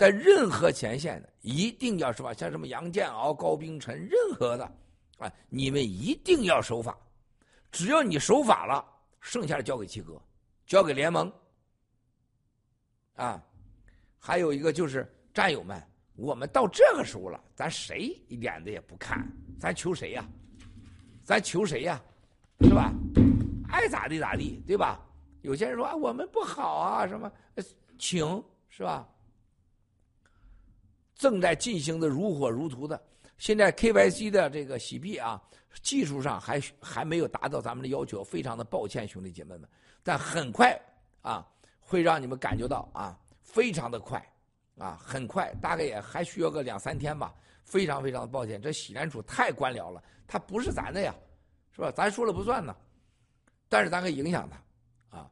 在任何前线的，一定要是吧？像什么杨建鳌、高冰晨，任何的，啊，你们一定要守法。只要你守法了，剩下的交给七哥，交给联盟。啊，还有一个就是战友们，我们到这个时候了，咱谁一点的也不看，咱求谁呀？咱求谁呀？是吧？爱咋地咋地，对吧？有些人说啊，我们不好啊，什么，请是吧？正在进行的如火如荼的，现在 KYC 的这个洗币啊，技术上还还没有达到咱们的要求，非常的抱歉，兄弟姐妹们。但很快啊，会让你们感觉到啊，非常的快啊，很快，大概也还需要个两三天吧。非常非常的抱歉，这洗联储太官僚了，它不是咱的呀，是吧？咱说了不算呢，但是咱可以影响它啊。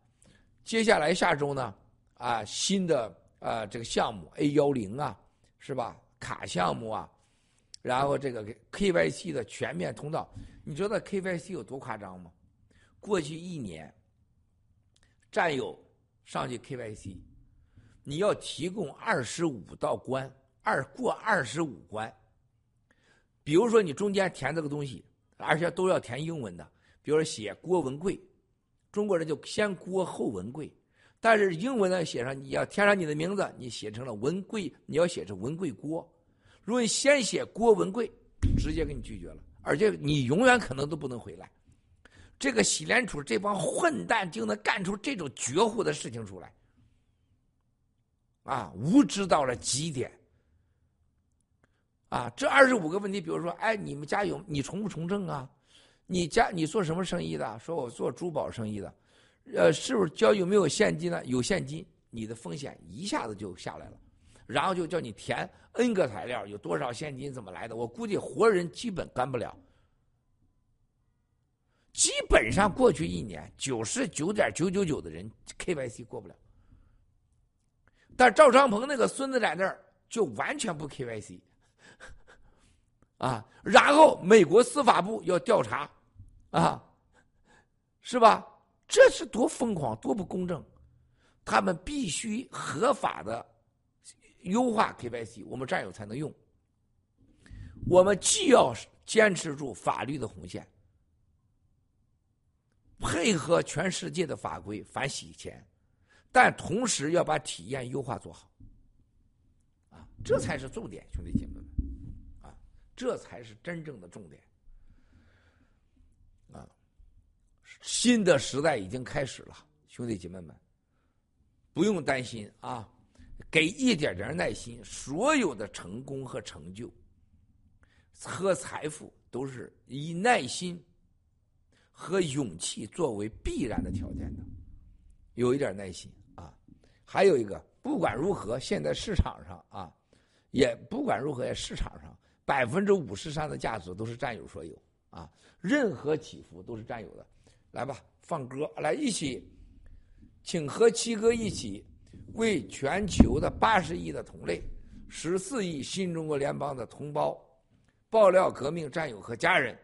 接下来下周呢，啊，新的啊这个项目 A 幺零啊。是吧？卡项目啊，然后这个 KYC 的全面通道，你知道 KYC 有多夸张吗？过去一年，战友上去 KYC，你要提供二十五道关，二过二十五关。比如说你中间填这个东西，而且都要填英文的，比如说写郭文贵，中国人就先郭后文贵。但是英文呢，写上你要填上你的名字，你写成了文贵，你要写成文贵郭。如果你先写郭文贵，直接给你拒绝了，而且你永远可能都不能回来。这个洗联储这帮混蛋就能干出这种绝户的事情出来，啊，无知到了极点。啊，这二十五个问题，比如说，哎，你们家有你从不从政啊？你家你做什么生意的？说我做珠宝生意的，呃，是不是交有没有现金呢？有现金，你的风险一下子就下来了，然后就叫你填 N 个材料，有多少现金怎么来的？我估计活人基本干不了。基本上过去一年，九十九点九九九的人 KYC 过不了，但赵长鹏那个孙子在那儿就完全不 KYC。啊，然后美国司法部要调查，啊，是吧？这是多疯狂，多不公正！他们必须合法的优化 KYC，我们战友才能用。我们既要坚持住法律的红线，配合全世界的法规反洗钱，但同时要把体验优化做好，啊，这才是重点，兄弟姐妹们。啊这才是真正的重点，啊！新的时代已经开始了，兄弟姐妹们，不用担心啊！给一点点耐心，所有的成功和成就和财富都是以耐心和勇气作为必然的条件的。有一点耐心啊！还有一个，不管如何，现在市场上啊，也不管如何，在市场上。百分之五十三的价值都是占有所有啊！任何起伏都是占有的。来吧，放歌，来一起，请和七哥一起为全球的八十亿的同类、十四亿新中国联邦的同胞、爆料革命战友和家人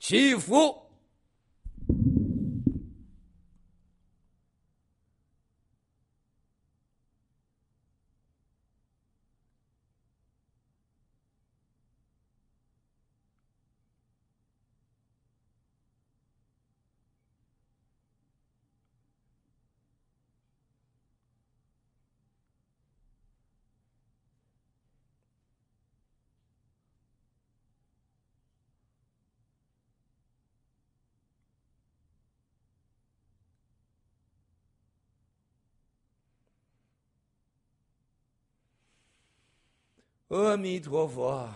祈福。阿弥陀佛！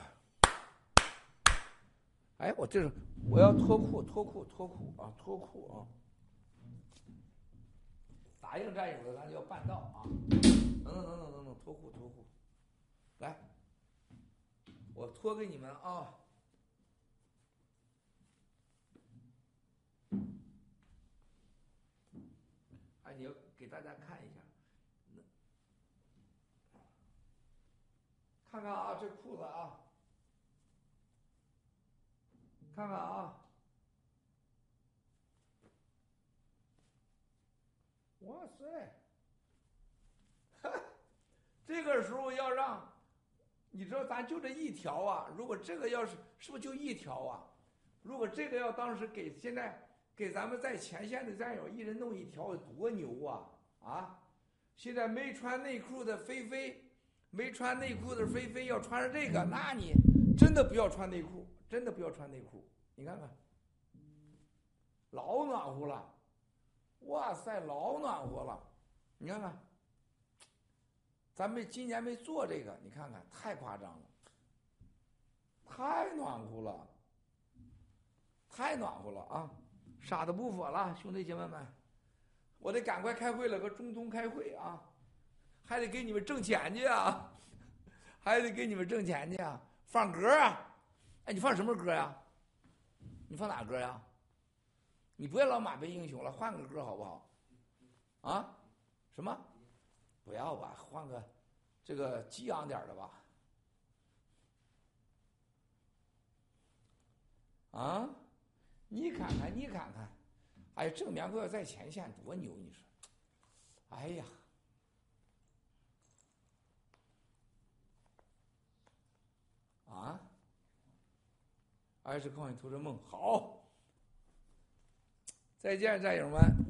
哎，我这是我要脱裤，脱裤，脱裤啊，脱裤啊！答应战友的，咱就要办到啊！等等等等等等，脱裤脱裤，来，我脱给你们啊！哎，你要给大家看一下。看看啊，这裤子啊，看看啊，哇塞，这个时候要让，你知道咱就这一条啊，如果这个要是是不是就一条啊？如果这个要当时给现在给咱们在前线的战友一人弄一条，多牛啊啊！现在没穿内裤的菲菲。没穿内裤的菲菲要穿上这个，那你真的不要穿内裤，真的不要穿内裤。你看看，老暖和了，哇塞，老暖和了。你看看，咱们今年没做这个，你看看，太夸张了，太暖和了，太暖和了啊！傻的不说了，兄弟姐妹们，我得赶快开会了，搁中东开会啊。还得给你们挣钱去啊！还得给你们挣钱去啊！放歌啊！哎，你放什么歌呀？你放哪歌呀？你不要老马背英雄了，换个歌好不好？啊？什么？不要吧，换个这个激昂点的吧。啊？你看看，你看看，哎呀，正面哥在前线多牛，你说？哎呀！啊！还是靠你图着梦好。再见，战友们。